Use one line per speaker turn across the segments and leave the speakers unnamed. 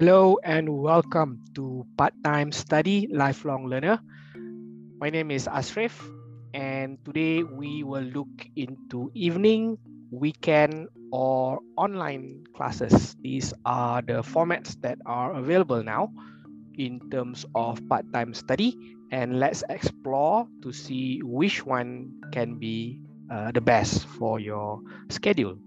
Hello and welcome to Part-Time Study Lifelong Learner. My name is Asrif and today we will look into evening, weekend or online classes. These are the formats that are available now in terms of part-time study and let's explore to see which one can be uh, the best for your schedule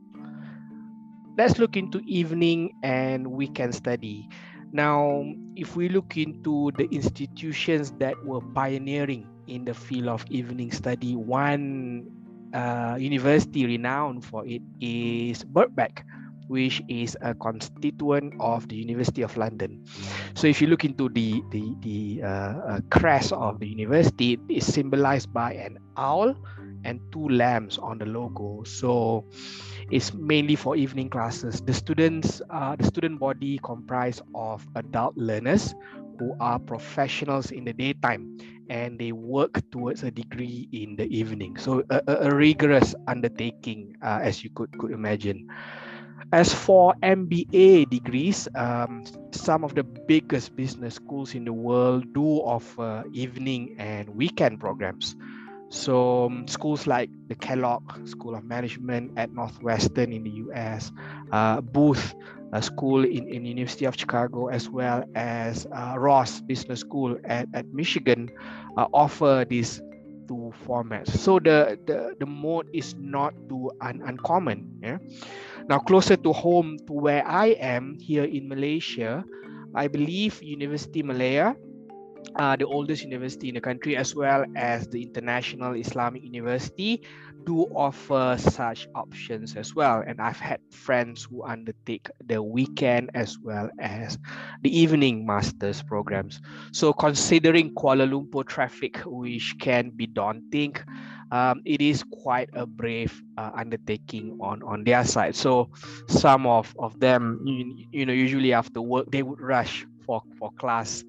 let's look into evening and weekend study. Now, if we look into the institutions that were pioneering in the field of evening study, one uh, university renowned for it is Birkbeck, which is a constituent of the University of London. So, if you look into the the the uh, uh, crest of the university, it is symbolized by an owl and two lambs on the logo. So it's mainly for evening classes. The students, uh, the student body comprise of adult learners who are professionals in the daytime and they work towards a degree in the evening. So a, a, a rigorous undertaking, uh, as you could, could imagine. As for MBA degrees, um, some of the biggest business schools in the world do offer evening and weekend programs. So um, schools like the Kellogg School of Management at Northwestern in the US, uh, Booth School in, in University of Chicago, as well as uh, Ross Business School at, at Michigan uh, offer these two formats. So the, the, the mode is not too un, uncommon. Yeah? Now closer to home to where I am here in Malaysia, I believe University Malaya uh, the oldest university in the country, as well as the International Islamic University, do offer such options as well. And I've had friends who undertake the weekend as well as the evening master's programs. So, considering Kuala Lumpur traffic, which can be daunting, um, it is quite a brave uh, undertaking on on their side. So, some of of them, you, you know, usually after work, they would rush for for class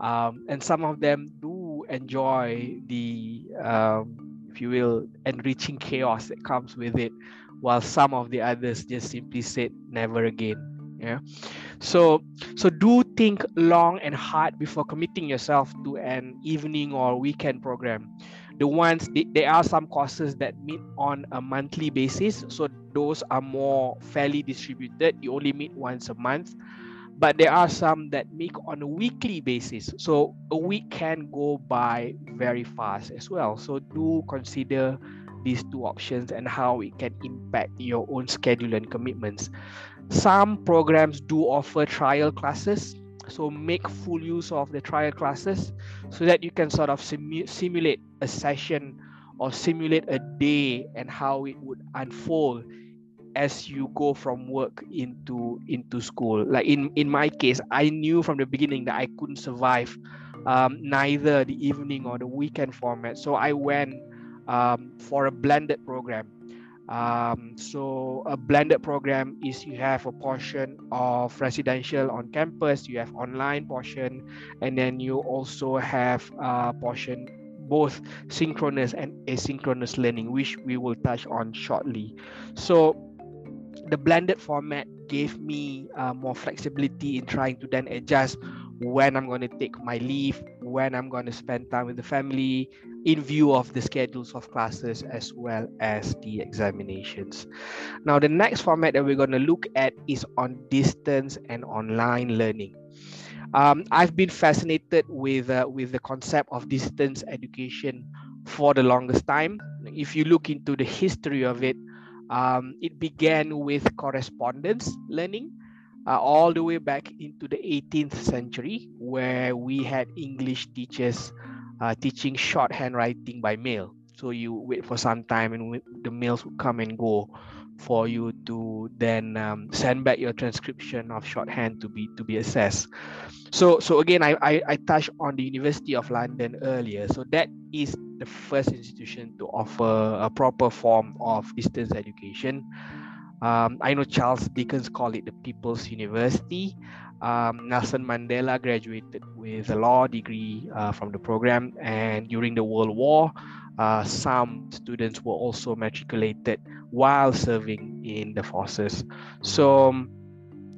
um, and some of them do enjoy the um, if you will enriching chaos that comes with it while some of the others just simply said never again yeah? So so do think long and hard before committing yourself to an evening or weekend program. The ones there are some courses that meet on a monthly basis so those are more fairly distributed. You only meet once a month but there are some that make on a weekly basis. So a week can go by very fast as well. So do consider these two options and how it can impact your own schedule and commitments. Some programs do offer trial classes. So make full use of the trial classes so that you can sort of simu- simulate a session or simulate a day and how it would unfold as you go from work into into school. Like in in my case i knew from the beginning that i couldn't survive um, neither the evening or the weekend format. So i went um, for a blended program. Um, so a blended program is you have a portion of residential on campus you have online portion and then you also have a portion both synchronous and asynchronous learning which we will touch on shortly. So the blended format gave me uh, more flexibility in trying to then adjust when I'm going to take my leave, when I'm going to spend time with the family, in view of the schedules of classes as well as the examinations. Now, the next format that we're going to look at is on distance and online learning. Um, I've been fascinated with uh, with the concept of distance education for the longest time. If you look into the history of it, um, it began with correspondence learning uh, all the way back into the 18th century, where we had English teachers uh, teaching shorthand writing by mail. So you wait for some time and the mails would come and go for you to then um, send back your transcription of shorthand to be to be assessed. So so again, I, I, I touched on the University of London earlier. So that is the first institution to offer a proper form of distance education. Um, I know Charles Dickens called it the People's University. Um, Nelson Mandela graduated with a law degree uh, from the program, and during the World War, uh, some students were also matriculated while serving in the forces. So,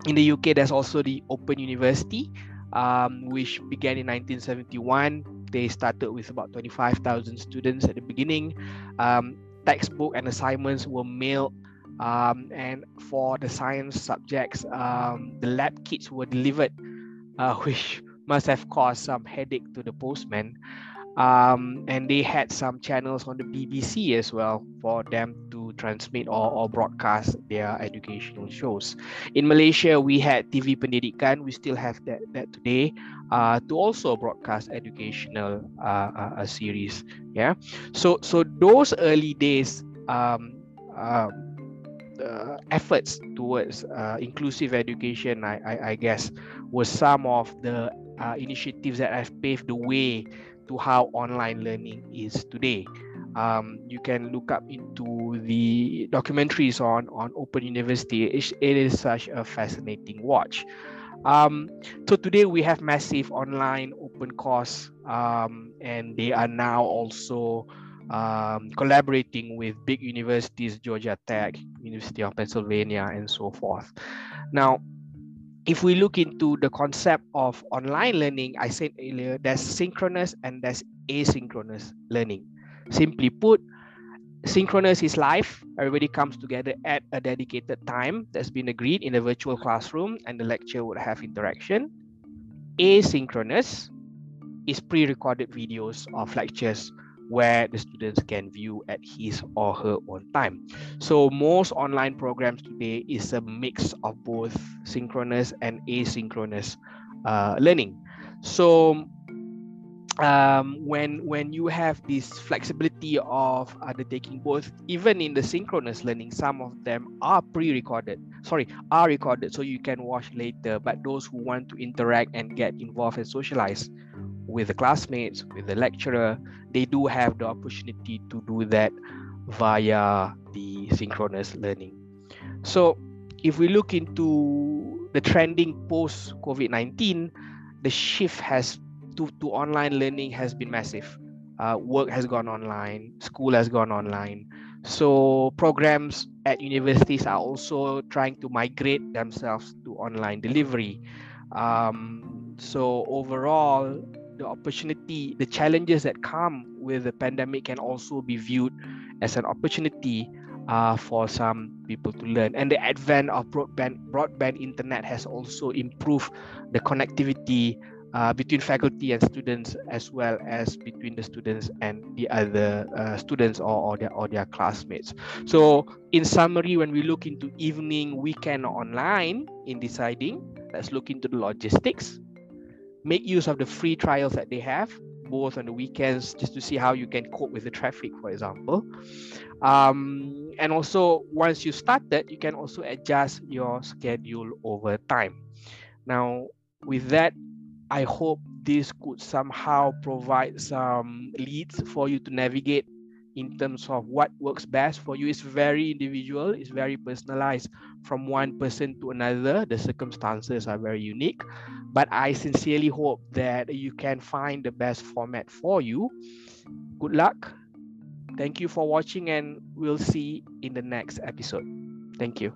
in the UK, there's also the Open University, um, which began in 1971. They started with about 25,000 students at the beginning. Um, textbook and assignments were mailed um, and for the science subjects, um, the lab kits were delivered, uh, which must have caused some headache to the postman. Um, and they had some channels on the BBC as well for them to transmit or, or broadcast their educational shows. In Malaysia, we had TV Pendidikan. We still have that, that today uh, to also broadcast educational uh, uh, series. Yeah. So so those early days. Um, uh, efforts towards uh, inclusive education, I, I, I, guess, was some of the uh, initiatives that have paved the way to how online learning is today. Um, you can look up into the documentaries on, on Open University. It, it is such a fascinating watch. Um, so today we have massive online open course um, and they are now also um, collaborating with big universities, Georgia Tech, University of Pennsylvania, and so forth. Now, if we look into the concept of online learning, I said earlier, there's synchronous and there's asynchronous learning. Simply put, synchronous is live. Everybody comes together at a dedicated time that's been agreed in a virtual classroom and the lecture would have interaction. Asynchronous is pre-recorded videos of lectures where the students can view at his or her own time. So most online programs today is a mix of both synchronous and asynchronous uh, learning. So um, when when you have this flexibility of undertaking both, even in the synchronous learning, some of them are pre-recorded. Sorry, are recorded, so you can watch later. But those who want to interact and get involved and socialize with the classmates, with the lecturer, they do have the opportunity to do that via the synchronous learning. So if we look into the trending post COVID-19, the shift has to, to online learning has been massive. Uh, work has gone online, school has gone online. So programs at universities are also trying to migrate themselves to online delivery. Um, so overall, the opportunity, the challenges that come with the pandemic can also be viewed as an opportunity uh, for some people to learn. And the advent of broadband broadband internet has also improved the connectivity uh, between faculty and students, as well as between the students and the other uh, students or, or their or their classmates. So, in summary, when we look into evening, weekend, online in deciding, let's look into the logistics make use of the free trials that they have both on the weekends just to see how you can cope with the traffic for example. Um, and also once you started you can also adjust your schedule over time. Now with that i hope this could somehow provide some leads for you to navigate in terms of what works best for you. Is very individual it's very personalized. From one person to another the circumstances are very unique. But i sincerely hope that you can find the best format for you. Good luck. Thank you for watching and we'll see in the next episode. Thank you